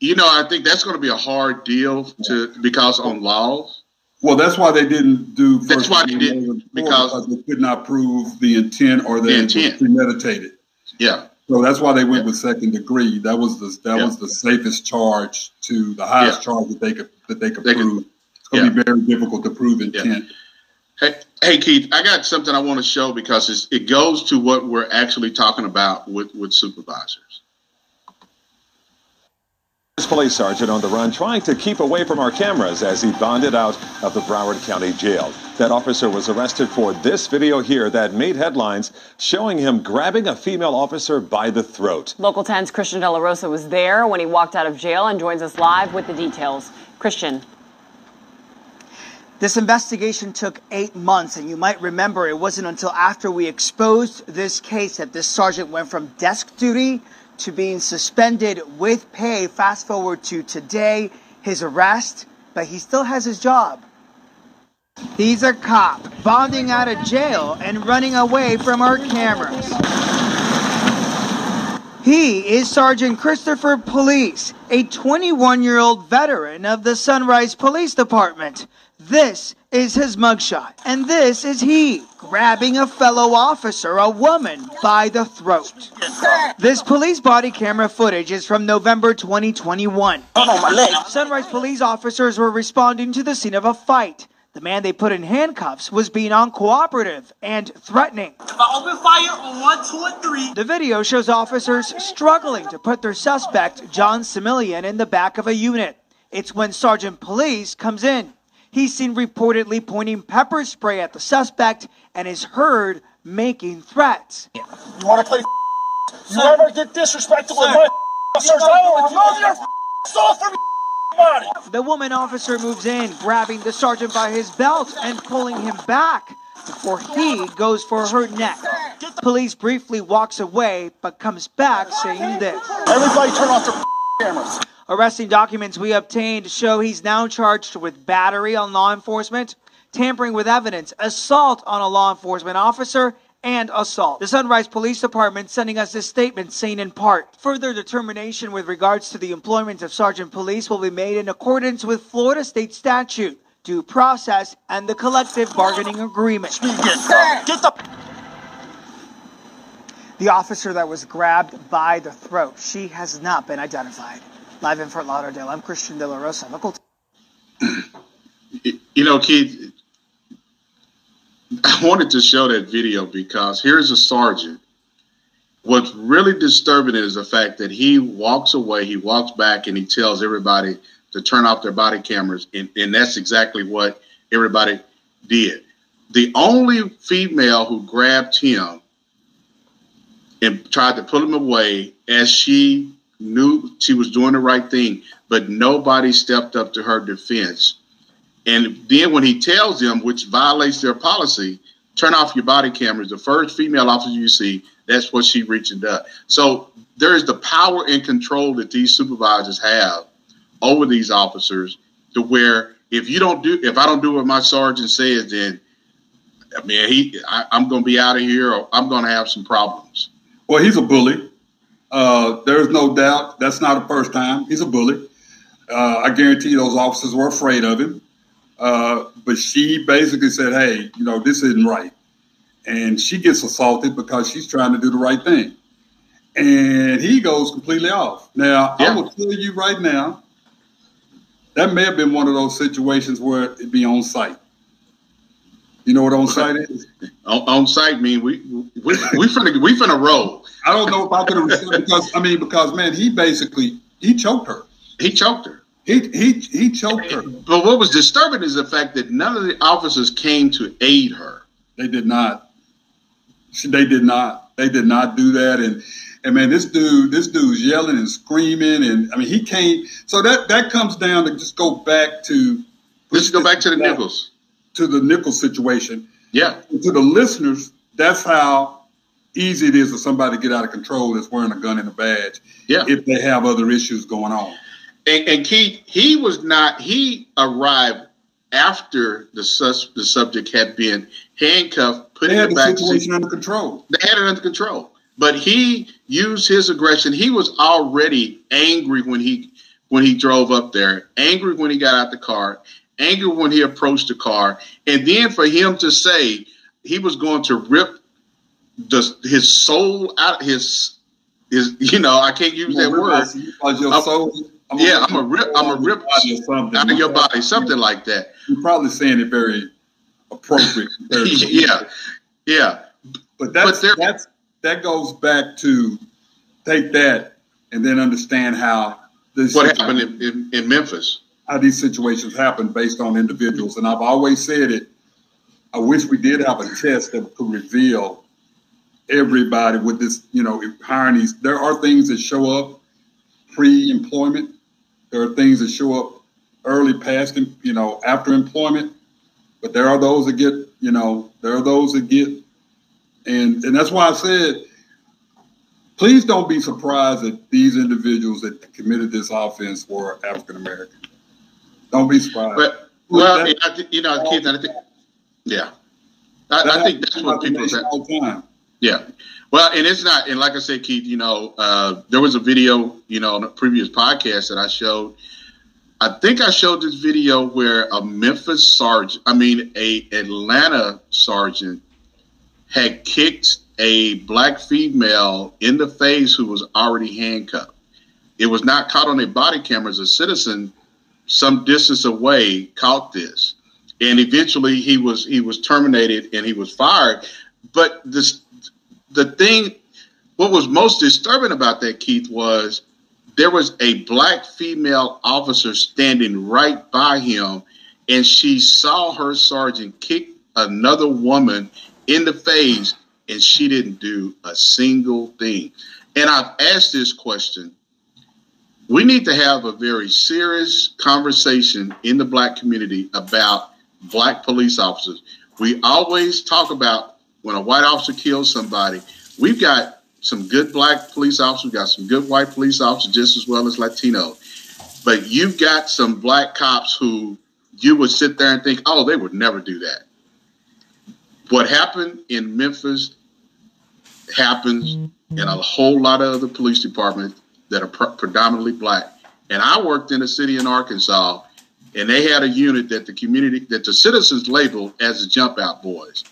you know, I think that's going to be a hard deal to because on laws. Well, that's why they didn't do. That's first why they degree didn't, before, because- they could not prove the intent or The intent. premeditated. Yeah, So that's why they went Yeah. with second degree. That was the that Yeah. was the safest charge to the highest Yeah. charge that they could that they could They could- prove. it's going to be very difficult to prove intent. Hey, hey, Keith, I got something I want to show because it's, it goes to what we're actually talking about with with supervisors. This police sergeant on the run trying to keep away from our cameras as he bonded out of the Broward County Jail. That officer was arrested for this video here that made headlines showing him grabbing a female officer by the throat. Local 10's Christian De La Rosa was there when he walked out of jail and joins us live with the details. Christian. This investigation took eight months, and you might remember it wasn't until after we exposed this case that this sergeant went from desk duty to being suspended with pay. Fast forward to today, his arrest, but he still has his job. He's a cop, bonding out of jail and running away from our cameras. He is Sergeant Christopher Pullease, a 21 year old veteran of the Sunrise Police Department. This is his mugshot, and this is he. grabbing a fellow officer, a woman, by the throat. This police body camera footage is from November 2021. Sunrise police officers were responding to the scene of a fight. The man they put in handcuffs was being uncooperative and threatening. If I open fire on one, two, and three. The video shows officers struggling to put their suspect, John Similian, in the back of a unit. It's when Sergeant Pullease comes in. He's seen reportedly pointing pepper spray at the suspect and is heard making threats. You want to play? You ever get disrespectful with my officers? I will remove your soul from body. The woman officer moves in, grabbing the sergeant by his belt and pulling him back before he goes for her neck. Pullease briefly walks away, but comes back saying this. Everybody turn off their cameras. Arresting documents we obtained show he's now charged with battery on law enforcement, tampering with evidence, assault on a law enforcement officer, and assault. The Sunrise Police Department sending us this statement saying in part, further determination with regards to the employment of Sergeant Pullease will be made in accordance with Florida state statute, due process, and the collective bargaining agreement. Get the The officer that was grabbed by the throat, she has not been identified. Live in Fort Lauderdale, I'm Christian De La Rosa, local. [CLEARS THROAT] You know, Keith, I wanted to show that video because here's a sergeant. What's really disturbing is the fact that he walks away, he walks back, and he tells everybody to turn off their body cameras. And, and that's exactly what everybody did. The only female who grabbed him and tried to pull him away as she knew she was doing the right thing, but nobody stepped up to her defense. And then when he tells them, which violates their policy, turn off your body cameras, the first female officer you see, that's what she reached done. So there is the power and control that these supervisors have over these officers to where if you don't do, if I don't do what my sergeant says, then I mean, he, I, I'm going to be out of here or I'm going to have some problems. Well, he's a bully. Uh, there's no doubt that's not the first time. He's a bully. Uh, I guarantee those officers were afraid of him. Uh, but she basically said, hey, you know, this isn't right. And she gets assaulted because she's trying to do the right thing. And he goes completely off. Now, Yeah. I will tell you right now, that may have been one of those situations where it'd be on site. You know what on site is? On, on site, mean we we we finna we finna roll. I don't know if I could have because I mean because man, he basically he choked her. He choked her. He he he choked her. But what was disturbing is the fact that none of the officers came to aid her. They did not. They did not. They did not do that. And and man, this dude, this dude's yelling and screaming, and I mean, he came. So that that comes down to just go back to. Let's go back to the Nichols. To the nickel situation. Yeah. To the listeners, that's how easy it is for somebody to get out of control that's wearing a gun and a badge. Yeah. If they have other issues going on. And, and Keith, he was not. He arrived after the sus, the subject had been handcuffed, put They in the the back seat. under control. They had it under control. But he used his aggression. He was already angry when he when he drove up there, angry when he got out the car, angry when he approached the car, and then for him to say he was going to rip the, his soul out his his you know I can't use that word. your soul- I'm yeah, I'm a rip. I'm a rip body or something. out of your body, something like that. You're probably saying it very appropriate. [LAUGHS] compared to what we yeah, yeah. But that's there- that's that goes back to take that and then understand how this What happened in, in, in Memphis? How these situations happen based on individuals. And I've always said it. I wish we did have a test that could reveal everybody with this, you know, hiring these. There are things that show up pre-employment. There are things that show up early past, you know, after employment. But there are those that get, you know, there are those that get, and and that's why I said, please don't be surprised that these individuals that committed this offense were African American. Don't be surprised. But well, That- I thi- you know, Keith, I think, yeah, I, I think that's what people. all time. Yeah. Well, and it's not, and like I said, Keith, you know, uh, there was a video, you know, on a previous podcast that I showed. I think I showed this video where a Memphis sergeant, I mean, a Atlanta sergeant, had kicked a black female in the face who was already handcuffed. It was not caught on a body camera as A citizen some distance away caught this. And eventually he was he was terminated and he was fired. But this the thing what was most disturbing about that, Keith, was there was a black female officer standing right by him, and she saw her sergeant kick another woman in the face, and she didn't do a single thing. And I've asked this question we need to have a very serious conversation in the black community about black police officers. We always talk about when a white officer kills somebody. We've got some good black police officers, we've got some good white police officers just as well as Latino. But you've got some black cops who you would sit there and think, oh, they would never do that. What happened in Memphis happens in a whole lot of other police departments that are pre- predominantly black. And I worked in a city in Arkansas, and they had a unit that the community, that the citizens labeled as the Jump Out Boys.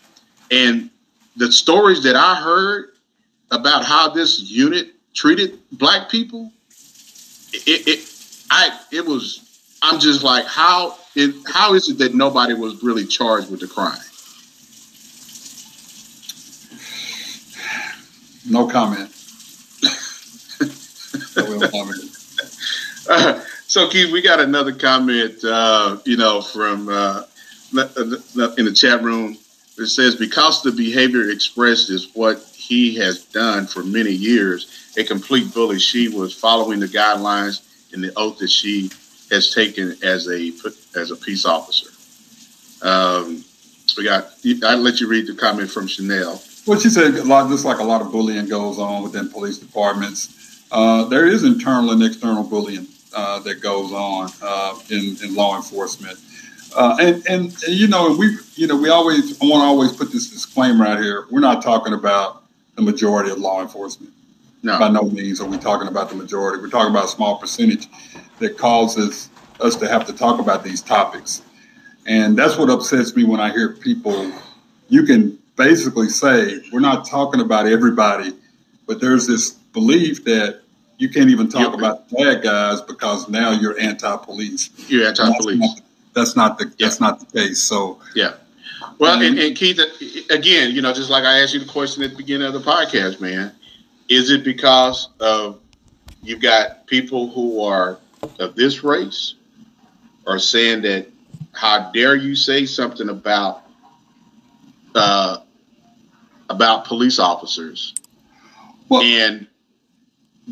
And the stories that I heard about how this unit treated black people, it, it I, it was, I'm just like, how, it, how is it that nobody was really charged with the crime? No comment. [LAUGHS] so Keith, we got another comment, uh, you know, from uh, in the chat room. It says because the behavior expressed is what he has done for many years, a complete bully. She was following the guidelines and the oath that she has taken as a as a peace officer. Um, we got. I'll let you read the comment from Chanel. Well, she said a lot, just like a lot of bullying goes on within police departments. Uh, there is internal and external bullying uh, that goes on uh, in, in law enforcement. Uh, and, and, you know, we, you know, we always want to always put this disclaimer out here. We're not talking about the majority of law enforcement. No. By no means are we talking about the majority. We're talking about a small percentage that causes us to have to talk about these topics. And that's what upsets me when I hear people, you can basically say, we're not talking about everybody, but there's this belief that you can't even talk about bad guys because now you're anti-police. You're anti-police. That's not, that's not the yeah. that's not the case. So yeah. Well, and, and Keith, again, you know, just like I asked you the question at the beginning of the podcast, man, is it because of you've got people who are of this race are saying that how dare you say something about uh, about police officers, well, and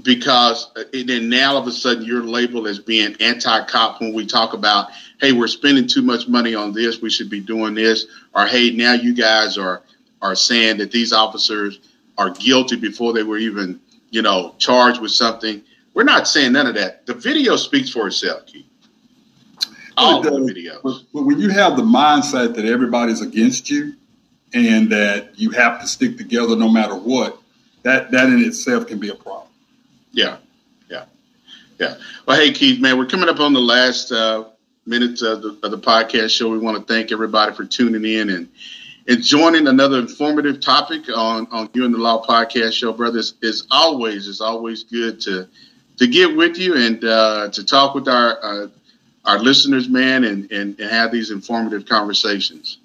because then now all of a sudden you're labeled as being anti-cop when we talk about hey we're spending too much money on this we should be doing this or hey now you guys are are saying that these officers are guilty before they were even you know charged with something. We're not saying none of that. The video speaks for itself Keith. all the videos. but when you have the mindset that everybody's against you and that you have to stick together no matter what that that in itself can be a problem yeah, yeah, yeah. Well, hey Keith, man, we're coming up on the last uh, minutes of the, of the podcast show. We want to thank everybody for tuning in and and joining another informative topic on on you and the Law podcast show, brothers. Is always is always good to to get with you and uh, to talk with our uh, our listeners, man, and, and and have these informative conversations.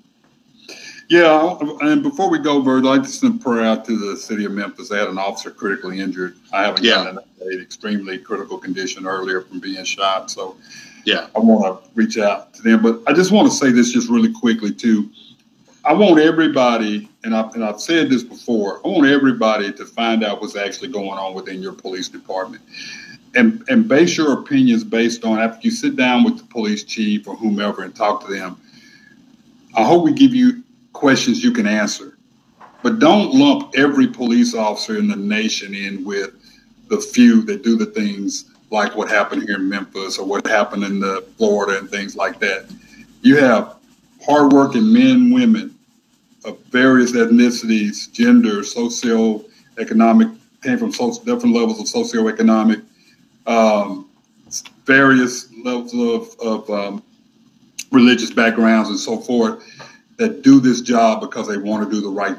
Yeah, and before we go, Bird, I'd like to send a prayer out to the city of Memphis. They had an officer critically injured. I haven't yeah. gotten an extremely critical condition earlier from being shot. So, yeah, I want to reach out to them. But I just want to say this just really quickly too. I want everybody, and I've, and I've said this before, I want everybody to find out what's actually going on within your police department. And, and base your opinions based on after you sit down with the police chief or whomever and talk to them. I hope we give you questions you can answer. But don't lump every police officer in the nation in with the few that do the things like what happened here in Memphis or what happened in the Florida and things like that. You have hardworking men, women of various ethnicities, gender, socio-economic, came from social, different levels of socioeconomic, um, various levels of, of um, religious backgrounds and so forth that do this job because they want to do the right